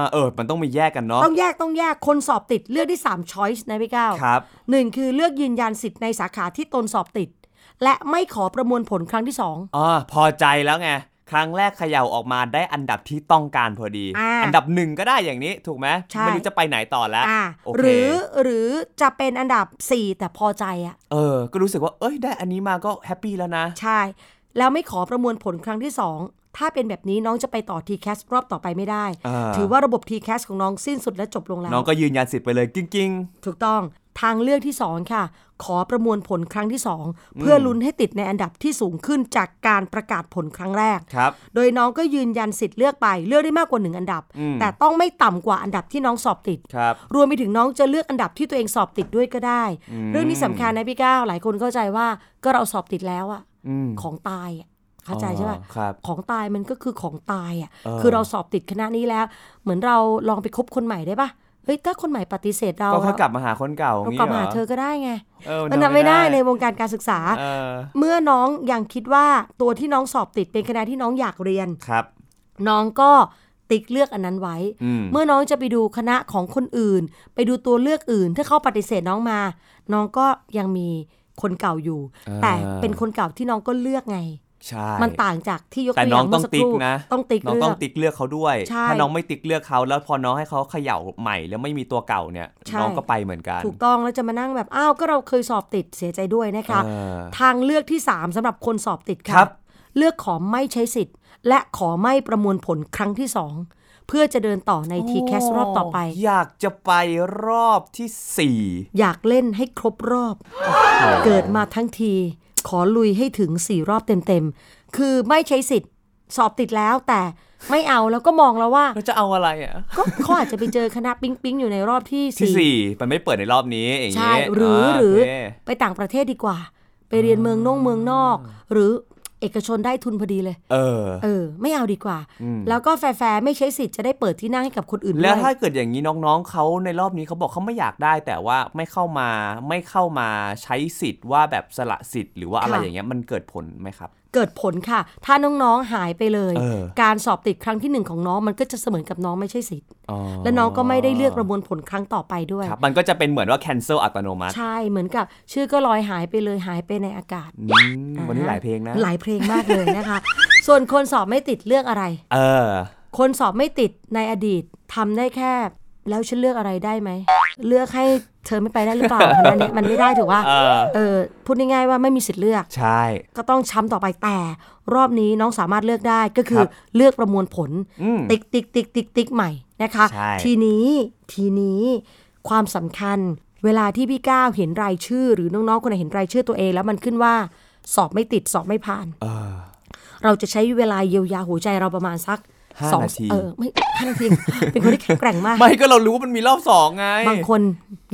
Speaker 2: า เออ มันต้องมีแยกกันเนาะ
Speaker 1: ต้องแยกต้องแยก คนสอบติดเลือกได้3 choice นะพี่ก้าว
Speaker 2: ครับ
Speaker 1: หนึ่งคือเลือกยืนยันสิทธิ์ในสาขาที่ตนสอบติด และไม่ขอประมวลผลครั้งที่สอง
Speaker 2: อ๋อพอใจแล้วไง ครั้งแรกเขย่าออกมาได้อันดับที่ต้องการพอดี
Speaker 1: อ่า
Speaker 2: อันดับหนึ่งก็ได้อย่างนี้ถูกไหม
Speaker 1: ใช่
Speaker 2: ไม่รู้จะไปไหนต่อแล้ว
Speaker 1: อ่า
Speaker 2: โอเค
Speaker 1: หรือหรือจะเป็นอันดับ 4 แต่พอใจอะ
Speaker 2: เออ ก็รู้สึกว่าเอ้ยได้อันนี้มาก็ happy แล้วนะ
Speaker 1: ใช่ แล้วไม่ขอประมวลผลครั้งที่ 2 ถ้าเป็นแบบนี้น้องจะไปต่อ TCAS รอบต่อไปไม่ได้
Speaker 2: อ่า
Speaker 1: ถือว่าระบบ TCAS ของน้องสิ้นสุดและจบลงแล้ว
Speaker 2: น้องก็ยืนยันสิทธิ์ไปเลยกิ้ง
Speaker 1: ถูกต้อง ทางเลือกที่ 2 ค่ะ ขอประมวลผลครั้งที่ 2 เพื่อลุ้นให้ติดในอันดับที่สูงขึ้นจากการประกาศผลครั้งแรก
Speaker 2: ๆครับ
Speaker 1: โดยน้องก็ยืนยันสิทธิ์เลือกไปเลือกได้มากกว่า 1 อันดับ
Speaker 2: อืม
Speaker 1: แต่ต้องไม่ต่ำกว่าอันดับที่น้องสอบติด
Speaker 2: ครับ
Speaker 1: รวมไปถึงน้องจะเลือกอันดับที่ตัวเองสอบติดด้วยก็ได้
Speaker 2: อืม
Speaker 1: เรื่องนี้สำคัญนะพี่ก้าวหลายคนเข้าใจว่าก็เราสอบติดแล้วอะ
Speaker 2: อืม
Speaker 1: ของตายอะเข้าใจใช่ปะ
Speaker 2: อ๋อครับ
Speaker 1: ของตายมันก็คือของตายอะ
Speaker 2: เออ
Speaker 1: คือเราสอบติดคณะนี้แล้ว เหมือนเราลองไปคบคนใหม่ได้ปะ เฮ้ยถ้าคนใหม่ปฏิเสธเรา
Speaker 2: ก็ค่อยกลับมาหาคนเก่าอ
Speaker 1: เรา
Speaker 2: ย่าง
Speaker 1: กลับ
Speaker 2: นี้
Speaker 1: มา
Speaker 2: เหร
Speaker 1: หา
Speaker 2: อ
Speaker 1: เธอก็ได้ไง
Speaker 2: เออ
Speaker 1: มันทำไม่ได้ในวงการการศึกษา
Speaker 2: เออ
Speaker 1: เมื่อน้องยังคิดว่าตัวที่น้องสอบติดเป็นคณะที่น้องอยากเรียน
Speaker 2: ครับ
Speaker 1: น้องก็ติ๊กเลือกอันนั้นไว้
Speaker 2: อืม
Speaker 1: เมื่อน้องจะไปดูคณะของคนอื่น ไปดูตัวเลือกอื่น ถ้าเขาปฏิเสธน้องมา น้องก็ยังมีคนเก่าอยู่
Speaker 2: อ่า
Speaker 1: แต่เป็นคนเก่าที่น้องก็เลือกไง
Speaker 2: ใช่
Speaker 1: มันต่างจากที่ยก
Speaker 2: แต่
Speaker 1: ตัวอ
Speaker 2: น้อย่าง
Speaker 1: ง
Speaker 2: ต้
Speaker 1: เมื่
Speaker 2: อง
Speaker 1: อสัก
Speaker 2: ติ๊
Speaker 1: ค
Speaker 2: ก
Speaker 1: รู่
Speaker 2: นะ
Speaker 1: ต้องติ๊ก
Speaker 2: น้อง
Speaker 1: เลื
Speaker 2: ต้
Speaker 1: อ
Speaker 2: อกงติ๊กเลือกเขาด้วย
Speaker 1: ใช่
Speaker 2: ถ้าน้องไม่ติ๊กเลือกเขาแล้วพอน้องให้เขาเขย่าใหม่แล้วไม่มีตัวเก่าเนี่ย
Speaker 1: ใช่
Speaker 2: น้องก็ไปเหมือนกัน
Speaker 1: ถูกต้องแล้วจะมานั่งแบบอ้าวก็เราเคยสอบติดเสียใจด้วยนะคะ
Speaker 2: เออ
Speaker 1: ทางเลือกที่ 3สำหรับคนสอบติด
Speaker 2: ครั
Speaker 1: ค่ะ
Speaker 2: บ
Speaker 1: เลือกขอไม่ใช้สิทธิ์ และขอไม่ประมวลผลครั้งที่ 2 เพื่อจะเดินต่อใน TCAS รอบต่อไป
Speaker 2: อยากจะไปรอบที่สี่
Speaker 1: อยากเล่นให้ครบรอบ เกิดมาทั้งที ขอลุยให้ถึง 4 รอบเต็มๆ คือไม่ใช้สิทธิ์สอบติดแล้วแต่ไม่เอาแล้วก็มองแล้วว่า
Speaker 2: แล้วจะเอาอะไรอะ
Speaker 1: ก็เขาอาจจะไปเจอคณะปิ๊งปิ๊งๆอยู่ในรอบที่
Speaker 2: ที่
Speaker 1: สี่
Speaker 2: สี่มันไม่เปิดในรอบนี้อย่าง
Speaker 1: ใช่
Speaker 2: งี้
Speaker 1: หรือหรือ
Speaker 2: โเค
Speaker 1: ไปต่างประเทศดีกว่า ไปเรียนเมืองนอกเมืองนอก หรือเอกชนได้ทุนพอดีเลย
Speaker 2: เออ
Speaker 1: เออ ไม่เอาดีกว่า
Speaker 2: อืม
Speaker 1: แล้วก็แฟร์ๆไม่ใช้สิทธิ์จะได้เปิดที่นั่งให้กับคนอื่นด้
Speaker 2: แล้ว
Speaker 1: วย
Speaker 2: ถ้าเกิดอย่างนี้น้องๆเขาในรอบนี้เขาบอกเขาไม่อยากได้ แต่ว่าไม่เข้ามาไม่เข้ามาใช้สิทธิ์ว่าแบบสละสิทธิ์หรือว่าอะไร
Speaker 1: ค่ะ
Speaker 2: อย่างเงี้ยมันเกิดผลไหมครับ
Speaker 1: เกิดผลค่ะ ถ้าน้องๆหายไปเลย
Speaker 2: เออ
Speaker 1: การสอบติดครั้งที่หนึ่งของน้องมันก็จะเสมือนกับน้องไม่ใช่สิทธิ์
Speaker 2: อ๋อ
Speaker 1: และน้องก็ไม่ได้เลือกประมวลผลครั้งต่อไปด้วย
Speaker 2: ครับมันก็จะเป็นเหมือนว่า cancel อัตโนมัติ
Speaker 1: ใช่ เหมือนกับ ชื่อก็ลอยหายไปเลยหายไปในอากาศ
Speaker 2: อืมวันนี้หลายเพลงนะ
Speaker 1: หลายเพลงมากเลยนะคะ ส่วนคนสอบไม่ติดเลือกอะไร
Speaker 2: เออ
Speaker 1: คนสอบไม่ติดในอดีตทำได้แค่ แล้วฉันเลือกอะไรได้ไหม เลือกให้เธอไม่ไปได้หรือเปล่าคณะเนี้ยมันไม่ได้ถูกว่า
Speaker 2: เออ
Speaker 1: เออพูดง่ายๆว่าไม่มีสิทธิ์เลือก
Speaker 2: ใช่
Speaker 1: ก็ต้องช้ำต่อไปแต่ รอบนี้น้องสามารถเลือกได้ก็คือ
Speaker 2: ครับ
Speaker 1: เลือกประมวลผล
Speaker 2: อืม
Speaker 1: ติ๊กติ๊กติ๊กติ๊กติ๊กใหม่นะคะ
Speaker 2: ใช่
Speaker 1: ทีนี้ทีนี้ความสำคัญเวลาที่พี่ก้าวเห็นรายชื่อ หรือน้องๆคนไหนเห็นรายชื่อตัวเอง แล้วมันขึ้นว่า สอบไม่ติดสอบไม่ผ่าน
Speaker 2: เออ
Speaker 1: เราจะใช้เวลาเยียวยาหัวใจเราประมาณสัก
Speaker 2: ห้า
Speaker 1: สอง
Speaker 2: นาที
Speaker 1: เออไม่ห้านาทีเป็นคนที่แข็งแกร่งมาก
Speaker 2: ไม่ก็เรารู้ว่ามันมีรอบสองไง
Speaker 1: บางคน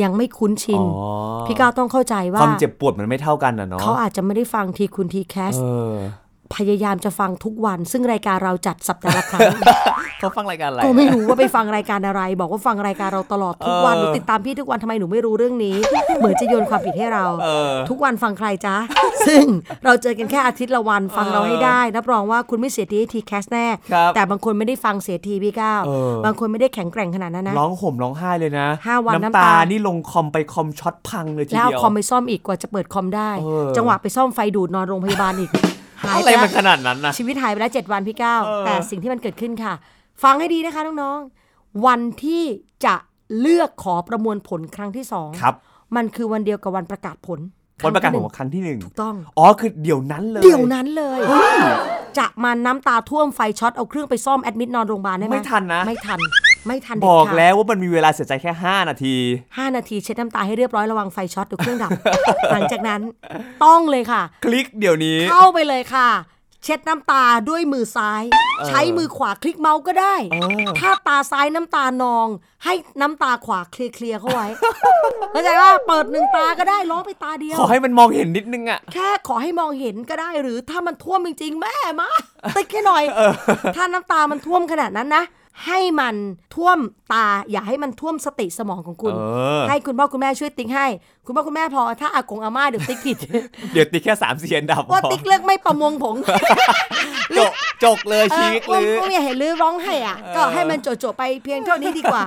Speaker 1: ยังไม่คุ้นชิน
Speaker 2: อ๋อ
Speaker 1: พี่ก้าวต้องเข้าใจว่า
Speaker 2: ความเจ็บปวดมันไม่เท่ากันนะเนาะ
Speaker 1: เขาอาจจะไม่ได้ฟังทีคุณทีแคส
Speaker 2: เออ
Speaker 1: พยายามจะฟังทุกวัน ซึ่งรายการเราจัดสัปดาห์ละครั้ง
Speaker 2: เขาฟังรายการอะไร
Speaker 1: ก็ไม่รู้ว่าไปฟังรายการอะไร บอกว่าฟังรายการเราตลอดทุกวัน
Speaker 2: เออ
Speaker 1: หนูติดตามพี่ทุกวันทำไมหนูไม่รู้เรื่องนี้ เหมือนจะโยนความผิดให้เรา
Speaker 2: เออ
Speaker 1: ทุกวันฟังใครจ๊ะ ซึ่งเราเจอกันแค่อาทิตย์ละวันฟังเราให้ได้รับรองว่าคุณไม่เสียทีให้ TCAS แน่
Speaker 2: ครับ
Speaker 1: แต่บางคนไม่ได้ฟังเสียทีพี่ก้าว
Speaker 2: เออ
Speaker 1: บางคนไม่ได้แข็งแกร่งขนาดนั้นนะ
Speaker 2: ร้องห่มร้องไห้เลยนะ
Speaker 1: ห้าวันน้ำ
Speaker 2: น้ำตา
Speaker 1: ตา
Speaker 2: นี่ลงคอมไปคอมช็อตพังเลยที
Speaker 1: แล้วเอา
Speaker 2: เดียว
Speaker 1: คอมไปซ่อมอีกกว่าจะเปิดคอมได้
Speaker 2: เออ
Speaker 1: จังหวะไปซ่อมไฟดูดนอนโรงพยาบาลอีก หาย
Speaker 2: อะไร
Speaker 1: ไปแล้ว
Speaker 2: มันขนาดนั้นนะ
Speaker 1: ชีวิตหายไปแล้วเจ็ดวันพี่ก้าว
Speaker 2: เออ
Speaker 1: แต่สิ่งที่มันเกิดขึ้นค่ะ ฟังให้ดีนะคะน้องๆวันที่จะเลือกขอประมวลผลครั้งที่สอง
Speaker 2: ครับ
Speaker 1: มันคือวันเดียวกับวันประกาศผล
Speaker 2: วันประกาศ
Speaker 1: ค
Speaker 2: ข
Speaker 1: ง
Speaker 2: องครั้งที่หนึ่ง
Speaker 1: ถูกต้อง
Speaker 2: อ๋อ คือเดี๋ยวนั้นเลย
Speaker 1: เดี๋ยวนั้นเลย จะมาน้ำตาท่วมไฟช็อตเอาเครื่องไปซ่อม admit นอนโรงพยาบาลได้ไหม
Speaker 2: ไม่ทันนะ
Speaker 1: ไม่ทัน ไม่ทัน
Speaker 2: บอก
Speaker 1: เด็ดขาด
Speaker 2: แล้วว่ามันมีเวลาเสียใจแค่ 5 นาที
Speaker 1: ห้านาทีเช็ดน้ำตาให้เรียบร้อยระวังไฟช็อตเดี๋ยวเครื่องดับ หลังจากนั้นต้องเลยค่ะ
Speaker 2: คลิกเดี๋ยวนี้
Speaker 1: เข้าไปเลยค่ะ เช็ดน้ำตาด้วยมือซ้าย ใช้มือขวาคลิกเมาส์ก็ได้
Speaker 2: เออ
Speaker 1: ถ้าตาซ้ายน้ำตานอง ให้น้ำตาขวาเคลียร์ๆเข้าไว้เข้าใจว่าเปิดหนึ่งตาก็ได้ล้อไปตาเดียว
Speaker 2: ขอให้มันมองเห็นนิดนึงอะ
Speaker 1: แค่ขอให้มองเห็นก็ได้หรือถ้ามันท่วมจริงๆแม่มาติ๊กแค่หน่อย ถ้าน้ำตามันท่วมขนาดนั้นนะ ให้มันท่วมตา อย่าให้มันท่วมสติสมองของคุณ
Speaker 2: เออ
Speaker 1: ให้คุณพ่อคุณแม่ช่วยติ๊กให้ คุณพ่อคุณแม่พอถ้าอากงอาม่าเดี๋ยวติ๊กผิด
Speaker 2: เดี๋ยวติ๊กแค่3ามเสียนดับ
Speaker 1: ว่า
Speaker 2: พอ
Speaker 1: ติ๊กเลือกไม่ประมวงผง
Speaker 2: จกจกเลยชีวิต
Speaker 1: เออ
Speaker 2: ลือ
Speaker 1: ว่าไม่เห็นลือร้องให้อะ ก็ให้มันโจๆไปเพียงเท่านี้ดีกว่า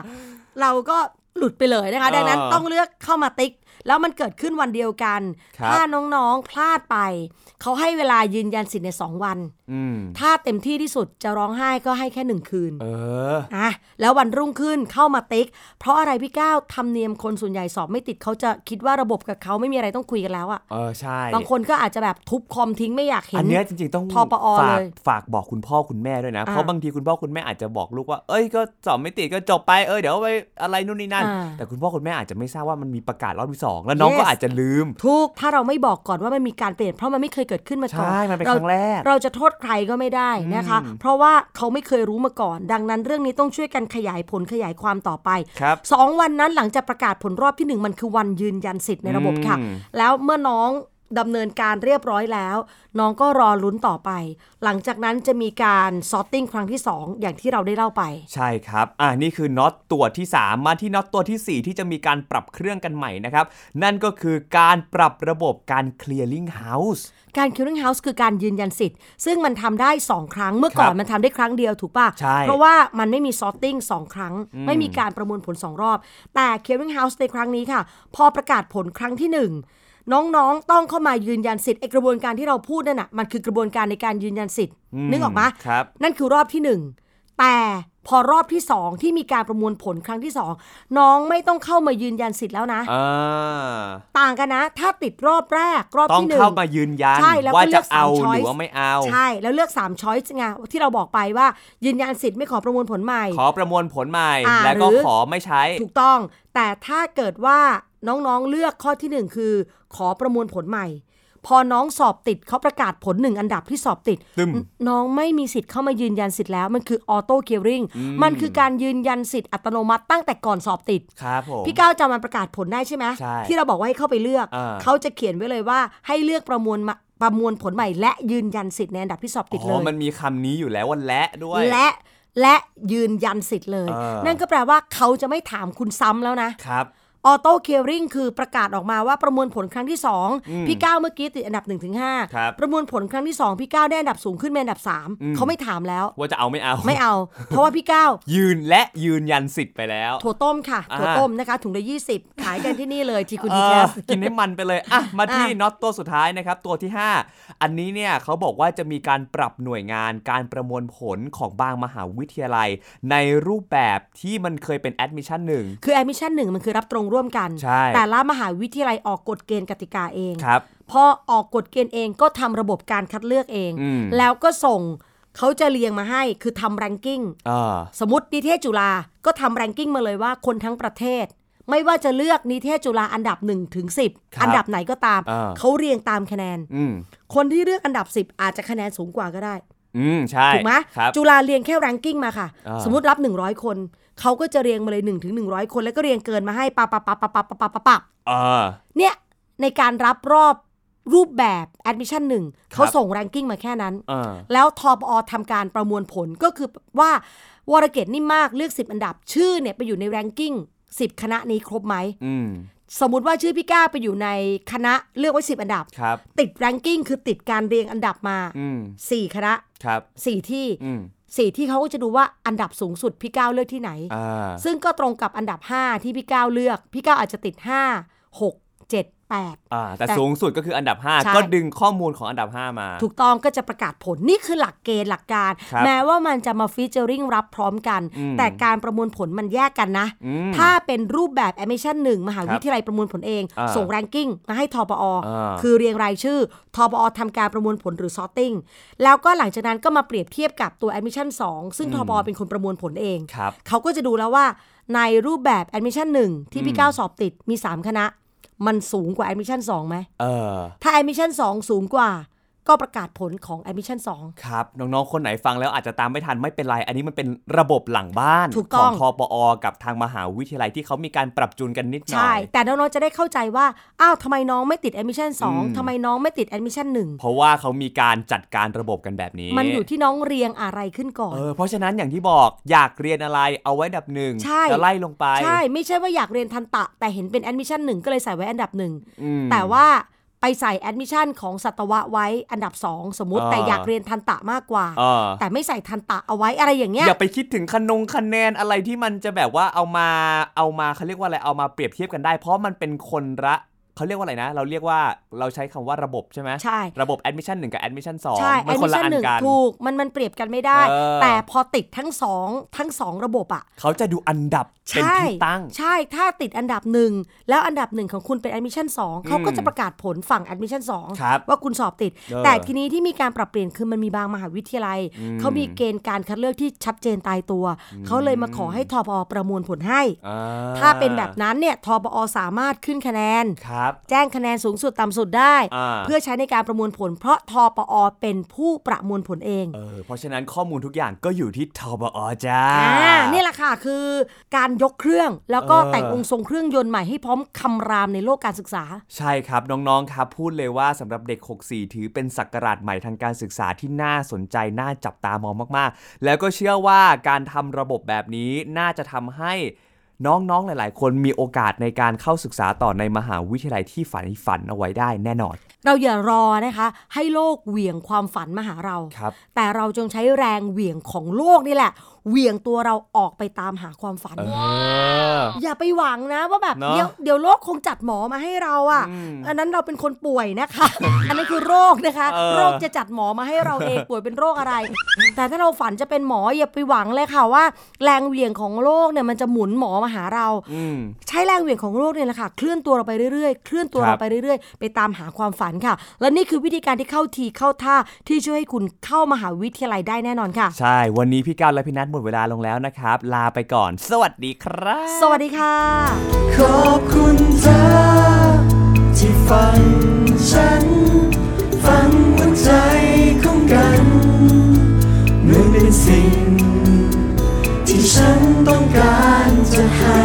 Speaker 1: เราก็หลุดไปเลยนะคะ ดังนั้น
Speaker 2: เออ
Speaker 1: ต้องเลือกเข้ามาติ๊กแล้วมันเกิดขึ้นวันเดียวกัน
Speaker 2: ครับ
Speaker 1: ถ้าน้องๆพลาดไป เขาให้เวลายืนยันสิทธิ์ใน 2 วัน
Speaker 2: อืม
Speaker 1: ถ้าเต็มที่ที่สุดจะร้องไห้ก็ให้แค่หนึ่งคืน
Speaker 2: เออ
Speaker 1: อะแล้ววันรุ่งขึ้นเข้ามาติ๊ก เพราะอะไรพี่ก้าวทำเนียมคนส่วนใหญ่สอบไม่ติดเขาจะคิดว่าระบบกับเขาไม่มีอะไรต้องคุยกันแล้วอะ
Speaker 2: เออใช่
Speaker 1: บางคนก็อาจจะแบบทุบคอมทิ้งไม่อยากเห็
Speaker 2: อั
Speaker 1: น
Speaker 2: นเนี้ยจริงๆต้อง
Speaker 1: ทปอ
Speaker 2: ฝาก
Speaker 1: เลย
Speaker 2: ฝากบอกคุณพ่อคุณแม่ด้วยนะ
Speaker 1: อ่า
Speaker 2: เพราะบางทีคุณพ่อคุณแม่อาจจะบอกลูกว่า เอ้ยก็สอบไม่ติดก็จบไป เออเดี๋ยวไปอะไรนู่นนี่นั่น
Speaker 1: อ่า
Speaker 2: แต่คุณพ่อคุณแม่อาจจะไม่ทราบว่ามันมีประกาศรอบที่สองแล้วน้อง
Speaker 1: Yes
Speaker 2: ก็อาจจะลืม
Speaker 1: ทุกถ้าเราไม่บอกก่อนว่ามันมีการเปลี่ยนเพราะมันไม่เคยเกิดขึ้นมาก่อน
Speaker 2: ใช่มันเป็น
Speaker 1: เรา
Speaker 2: ครั้งแรก
Speaker 1: เราจะโทษใครก็ไม่ได้นะคะ เพราะว่าเขาไม่เคยรู้มาก่อน ดังนั้นเรื่องนี้ต้องช่วยกันขยายผลขยายความต่อไป
Speaker 2: ครับ
Speaker 1: สองวันนั้นหลังจากประกาศผลรอบที่หนึ่งมันคือวันยืนยันสิทธิ์ในระบบค่ะ
Speaker 2: อืม
Speaker 1: แล้วเมื่อน้อง ดำเนินการเรียบร้อยแล้ว น้องก็รอลุ้นต่อไป หลังจากนั้นจะมีการ sorting ครั้งที่ 2 อย่างที่เราได้เล่าไป
Speaker 2: ใช่ครับ อ่านี่คือน็อตตัวที่ 3 มาที่น็อตตัวทีสี่4 ที่จะมีการปรับเครื่องกันใหม่นะครับ นั่นก็คือการปรับระบบการ clearing house
Speaker 1: การ clearing house คือการยืนยันสิทธิ์ ซึ่งมันทำได้ 2 ครั้งเมื่อก่อน
Speaker 2: ครับ
Speaker 1: มันทำได้ครั้งเดียวถูกป่ะ
Speaker 2: ใช่
Speaker 1: เพราะว่ามันไม่มี sorting 2 ครั้ง ไม่มีการประมวลผล 2 รอบ แต่ clearing house ในครั้งนี้ค่ะ พอประกาศผลครั้งที่ 1 น้องๆ ต้องเข้ามายืนยันสิทธิ์ไอกระบวนการที่เราพูดนั่นน่ะมันคือกระบวนการในการยืนยันสิทธิ์นึกออกไหม
Speaker 2: ครับ
Speaker 1: นั่นคือรอบที่ 1 แต่พอรอบที่2ที่มีการประมวลผลครั้งที่2น้องไม่ต้องเข้ามายืนยันสิทธิ์แล้วนะ
Speaker 2: อ่า
Speaker 1: ต่างกันนะ ถ้าติดรอบแรกรอบ
Speaker 2: ต้อง
Speaker 1: ที่หนึ่ง
Speaker 2: เข้ามายืนยัน
Speaker 1: ใช่แล้วก็
Speaker 2: ว่า
Speaker 1: เลื
Speaker 2: จะ
Speaker 1: อกสาม
Speaker 2: เอาห
Speaker 1: choice
Speaker 2: รือว่าไม่เอา
Speaker 1: ใช่แล้วเลือก3ช้อยส์ไงที่เราบอกไปว่ายืนยันสิทธิ์ไม่ขอประมวลผลใหม่
Speaker 2: ขอประมวลผลใหม่
Speaker 1: อ่า
Speaker 2: แล้วก็
Speaker 1: หรือ
Speaker 2: ขอไม่ใช้
Speaker 1: ถูกต้อง แต่ถ้าเกิดว่า น้องๆเลือกข้อทีหนึ่1 คือ ขอประมวลผลใหม่ พอน้องสอบติดเขาประกาศผลหนึ่งอันดับที่สอบติด
Speaker 2: ตึม
Speaker 1: นน้องไม่มีสิทธิ์เข้ามายืนยันสิทธิ์แล้วมันคือออโต้เคียริงมันคือการยืนยันสิทธิ์อัตโนมัติตั้งแต่ก่อนสอบติด
Speaker 2: ครับผม
Speaker 1: พี่ก้าวจำมันประกาศผลได้ใช่ไหม
Speaker 2: ใช่
Speaker 1: ที่เราบอกว่าให้เข้าไปเลือก
Speaker 2: อ่า
Speaker 1: เขาจะเขียนไว้เลยว่าให้เลือกประมวลมาประมวลผลใหม่ และยืนยันสิทธิ์ในอันดับที่สอบติดเล
Speaker 2: อ๋อยมันมีคำนี้อยู่แล้วว่าและด้วย
Speaker 1: และและยืนยันสิทธิ์เลย
Speaker 2: เออ
Speaker 1: นั่นก็แปลว่าเขาจะไม่ถามคุณซ้ำแล้วนะครับ ออโต้เค r ริงคือประกาศออกมาว่าประมวลผลครั้งที่ 2 พี่ก้าวเมื่อกี้ติดอันดับ1นถึงห
Speaker 2: ครับ
Speaker 1: ประมวลผลครั้งที่ 2 พี่ก้าวได้อันดับสูงขึ้นเป็นอันดับ 3 เขาไม่ถามแล้ว
Speaker 2: ว่าจะเอาไม่เอา
Speaker 1: ไม่เอา เพราะว่าพี่ก้าว
Speaker 2: ยืนและยืนยันสิทธิ์ไปแล้ว
Speaker 1: ถั่วต้มค่ะ
Speaker 2: อ่า
Speaker 1: ถั่วต้มนะคะถุงละ20 ขายกันที่นี่เลยทีคุณ
Speaker 2: เอ
Speaker 1: ที
Speaker 2: อ
Speaker 1: แคส
Speaker 2: กินให้มันไปเลยอะมาที่
Speaker 1: อะ
Speaker 2: น็อตตัวสุดท้ายนะครับตัวที่ 5 อันนี้เนี่ยเขาบอกว่าจะมีการปรับหน่วยงานการประมวลผลของบางมหาวิทยาลัย ในรูปแบบที่มันเคยเป็น admission หนึ่ง
Speaker 1: คือ admission หนึ่งมันคือรับตรงร่วมกัน
Speaker 2: ใช่
Speaker 1: แต่ละมหาวิทยาลัยออกกฎเกณฑ์กติกาเอง
Speaker 2: ครับ
Speaker 1: พอออกกฎเกณฑ์เองก็ทำระบบการคัดเลือกเอง
Speaker 2: อืม
Speaker 1: แล้วก็ส่งเขาจะเรียงมาให้คือทำ ranking
Speaker 2: เออ
Speaker 1: สมมตินิเทศจุฬาก็ทำแรงกิ้งมาเลยว่าคนทั้งประเทศ ไม่ว่าจะเลือกนิเทศจุฬาอันดับ1ถึง10
Speaker 2: ครับ
Speaker 1: อันดับไหนก็ตาม
Speaker 2: อ่า
Speaker 1: เขาเรียงตามคะแนน
Speaker 2: อืม
Speaker 1: คนที่เลือกอันดับ 10 อาจจะคะแนนสูงกว่าก็ได้
Speaker 2: อืมใช่
Speaker 1: ถูกไหม
Speaker 2: ครับ
Speaker 1: จุฬาเรียงแค่แรงกิ้งมาค่ะ
Speaker 2: อ่า
Speaker 1: สมมติรับ 100 คน เขาก็จะเรียงมาเลย1ถึง100คน แล้วก็เรียงเกินมาให้ปะปะปะปะปะปะปะปะปะ
Speaker 2: เออ
Speaker 1: เนี่ยในการรับรอบรูปแบบ admission หนึ่งเขาส่งแรงกิ้งมาแค่นั้น
Speaker 2: เออ
Speaker 1: แล้วทอปอทำการประมวลผลก็คือว่าวรเกตนิ่มมากเลือก 10 อันดับ ชื่อเนี่ยไปอยู่ในแรงกิ้ง10 คณะนี้ครบไหม
Speaker 2: อืม
Speaker 1: สมมุติว่าชื่อพี่ก้าไปอยู่ในคณะเลือกไว้10 อันดับ
Speaker 2: ครับ
Speaker 1: ติดแรงกิ้งคือติดการเรียงอันดับมา
Speaker 2: อืม
Speaker 1: 4คณะ
Speaker 2: ครับ
Speaker 1: 4ที่
Speaker 2: อืม
Speaker 1: สี่ที่เขาก็จะดูว่าอันดับสูงสุดพี่ก้าวเลือกที่ไหน
Speaker 2: อ่า
Speaker 1: ซึ่งก็ตรงกับอันดับ 5 ที่พี่ก้าวเลือก พี่ก้าวอาจจะติด 5 6 7 8
Speaker 2: อ่าแต่
Speaker 1: แต่
Speaker 2: สูงสุดก็คืออันดับ
Speaker 1: ใช่
Speaker 2: 5ก็ดึงข้อมูลของอันดับ 5 มา
Speaker 1: ถูกต้องก็จะประกาศผลนี่คือหลักเกณฑ์หลักการ
Speaker 2: ครับ
Speaker 1: แม้ว่ามันจะมาฟีเจอริงรับพร้อมกัน
Speaker 2: อืม
Speaker 1: แต่การประมวลผลมันแยกกันนะ
Speaker 2: อืม
Speaker 1: ถ้าเป็นรูปแบบ admission 1มหาวิทยาลัยประมวลผลเอง
Speaker 2: อ่า
Speaker 1: ส่งแรงกิ้งมาให้ทปอ
Speaker 2: อ่า
Speaker 1: คือเรียงรายชื่อทปอทำการประมวลผลหรือ sorting แล้วก็หลังจากนั้นก็มาเปรียบเทียบกับตัว admission 2ซึ่งทปอเป็นคนประมวลผลเอง
Speaker 2: ครับ
Speaker 1: เขาก็จะดูแล้วว่าในรูปแบบ admission 1ที่พี่ก้าวสอบติดมี 3 คณะ มันสูงกว่า admission 2ไหม
Speaker 2: เออ
Speaker 1: ถ้า admission 2สูงกว่า ก็ประกาศผลของ admission 2
Speaker 2: ครับ น้องๆ คนไหนฟังแล้วอาจจะตามไม่ทันไม่เป็นไร อันนี้มันเป็นระบบหลังบ้าน
Speaker 1: ถูก
Speaker 2: ข
Speaker 1: ต้
Speaker 2: อ
Speaker 1: องง
Speaker 2: ทปอ กับทางมหาวิทยาลัยที่เขามีการปรับจูนกันนิดหน่อ
Speaker 1: ใช่
Speaker 2: ย
Speaker 1: แต่น้องๆ จะได้เข้าใจว่า อ้าวทำไมน้องไม่ติด admission
Speaker 2: อืม
Speaker 1: 2ทำไมน้องไม่ติด admission
Speaker 2: เพราะว่าเขามีการจัดการระบบกันแบบนี้
Speaker 1: 1มันอยู่ที่น้องเรียงอะไรขึ้นก่อน
Speaker 2: เออ เพราะฉะนั้นอย่างที่บอกอยากเรียนอะไรเอาไว้อันดับหนึ่ง
Speaker 1: ใช่
Speaker 2: แล้วไล่ลงไป
Speaker 1: ใช่ ไม่ใช่ว่าอยากเรียนทันตะ แต่เห็นเป็น admission 1 ก็เลยใส่ไว้อันดับหนึ่ง
Speaker 2: อืม
Speaker 1: แต่ว่า ไปใส่ admission ของสัตวะไว้อันดับ 2 สมมติ
Speaker 2: อ่า
Speaker 1: แต่อยากเรียนทันตะมากกว่า
Speaker 2: เออ
Speaker 1: แต่ไม่ใส่ทันตะเอาไว้อะไรอย่างเงี้ย
Speaker 2: อย่าไปคิดถึงคะนงคะแนนอะไรที่มันจะแบบว่าเอามาเอามาเขาเรียกว่าอะไรเอามาเปรียบเทียบกันได้ เพราะมันเป็นคนละ เขาเรียกว่าอะไรนะ เราเรียกว่าเราใช้คำว่าระบบใช่ไหม
Speaker 1: ใช่
Speaker 2: ระบบ admission 1 กับ admission 2
Speaker 1: ใช่
Speaker 2: มันคนละ
Speaker 1: admission
Speaker 2: อัน
Speaker 1: หนึ่ง
Speaker 2: กัน
Speaker 1: ถูกมันมันเปรียบกันไม่ได้
Speaker 2: เออ
Speaker 1: แต่พอติดทั้งสองทั้งสองระบบอะ
Speaker 2: เขาจะดูอันดับเป็น
Speaker 1: ใช่
Speaker 2: ที่ตั้ง
Speaker 1: ใช่ถ้าติดอันดับหนึ่งแล้วอันดับหนึ่งของคุณเป็น admission 2เขาก็จะประกาศผลฝั่ง admission
Speaker 2: ครับ
Speaker 1: 2ว่าคุณสอบติด
Speaker 2: เออ
Speaker 1: แต่ทีนี้ที่มีการปรับเปลี่ยนคือมันมีบางมหาวิทยาลัยเขามีเกณฑ์การคัดเลือกที่ชัดเจนตายตัวเขาเลยมาขอให้ทปอประมวลผลให้
Speaker 2: อ่
Speaker 1: ถ้าเป็นแบบนั้นเนี่ยทปอสามารถขึ้นคะแนน
Speaker 2: ครับ
Speaker 1: แจ้งคะแนนสูงสุดต่ำสุดได้
Speaker 2: อ่า
Speaker 1: เพื่อใช้ในการประมวลผล เพราะทปอเป็นผู้ประมวลผลเอง
Speaker 2: เออเพราะฉะนั้นข้อมูลทุกอย่างก็อยู่ที่ทบอจ้า
Speaker 1: อ่านี่แหละค่ะคือการยกเครื่องแล้วก็
Speaker 2: เออ
Speaker 1: แต่งองค์ทรงเครื่องยนต์ใหม่ให้พร้อมคำรามในโลกการศึกษา
Speaker 2: ใช่ครับน้องๆครับพูดเลยว่าสำหรับเด็ก 64 ถือเป็นศักราชใหม่ทางการศึกษาที่น่าสนใจน่าจับตามองมากๆ แล้วก็เชื่อว่าการทำระบบแบบนี้น่าจะทำให้ น้องๆ หลาย ๆ คนมีโอกาสในการเข้าศึกษาต่อในมหาวิทยาลัยที่ฝันฝันเอาไว้ได้แน่นอน
Speaker 1: เราอย่ารอนะคะ ให้โลกเหวี่ยงความฝันมาหาเรา
Speaker 2: ครับ
Speaker 1: แต่เราจงใช้แรงเหวี่ยงของโลกนี่แหละ เหวี่ยงตัวเราออกไปตามหาความฝัน
Speaker 2: เออ
Speaker 1: อย่าไปหวังนะว่าแบบ
Speaker 2: เนอะ
Speaker 1: เดี๋ยวเดี๋ยวโลกคงจัดหมอมาให้เราอะ่ะ
Speaker 2: อืม
Speaker 1: อันนั้นเราเป็นคนป่วยนะคะ อันนั้นคือโรคนะคะ
Speaker 2: เออ
Speaker 1: โรคจะจัดหมอมาให้เราเอง ป่วยเป็นโรคอะไร แต่ถ้าเราฝันจะเป็นหมออย่าไปหวังเลยค่ะว่า แรงเหวี่ยงของโลกเนี่ยมันจะหมุนหมอมาหาเรา
Speaker 2: อืม
Speaker 1: ใช้แรงเหวี่ยงของโลกเนี่ยแหละค่ะเคลื่อนตัวเราไปเรื่อยๆ เคลื่อนตัว
Speaker 2: ครั
Speaker 1: เรา
Speaker 2: บ
Speaker 1: ไปเรื่อยๆ ไปตามหาความฝันค่ะ และนี่คือวิธีการที่เข้าทีเข้าท่าที่ช่วยให้คุณเข้ามหาวิทยาลัยได้แน่นอนค่ะ
Speaker 2: ใช่ วันนี้พี่ก้าวและพี่นัทหมดเวลาลงแล้วนะครับ ลาไปก่อน สวัสดีครับ
Speaker 1: สวัสดีค่ะ
Speaker 3: ขอบคุณเธอที่ฟังฉัน ฟังหัวใจของกันเหมือนเป็นสิ่ง ที่ฉันต้องการจะให้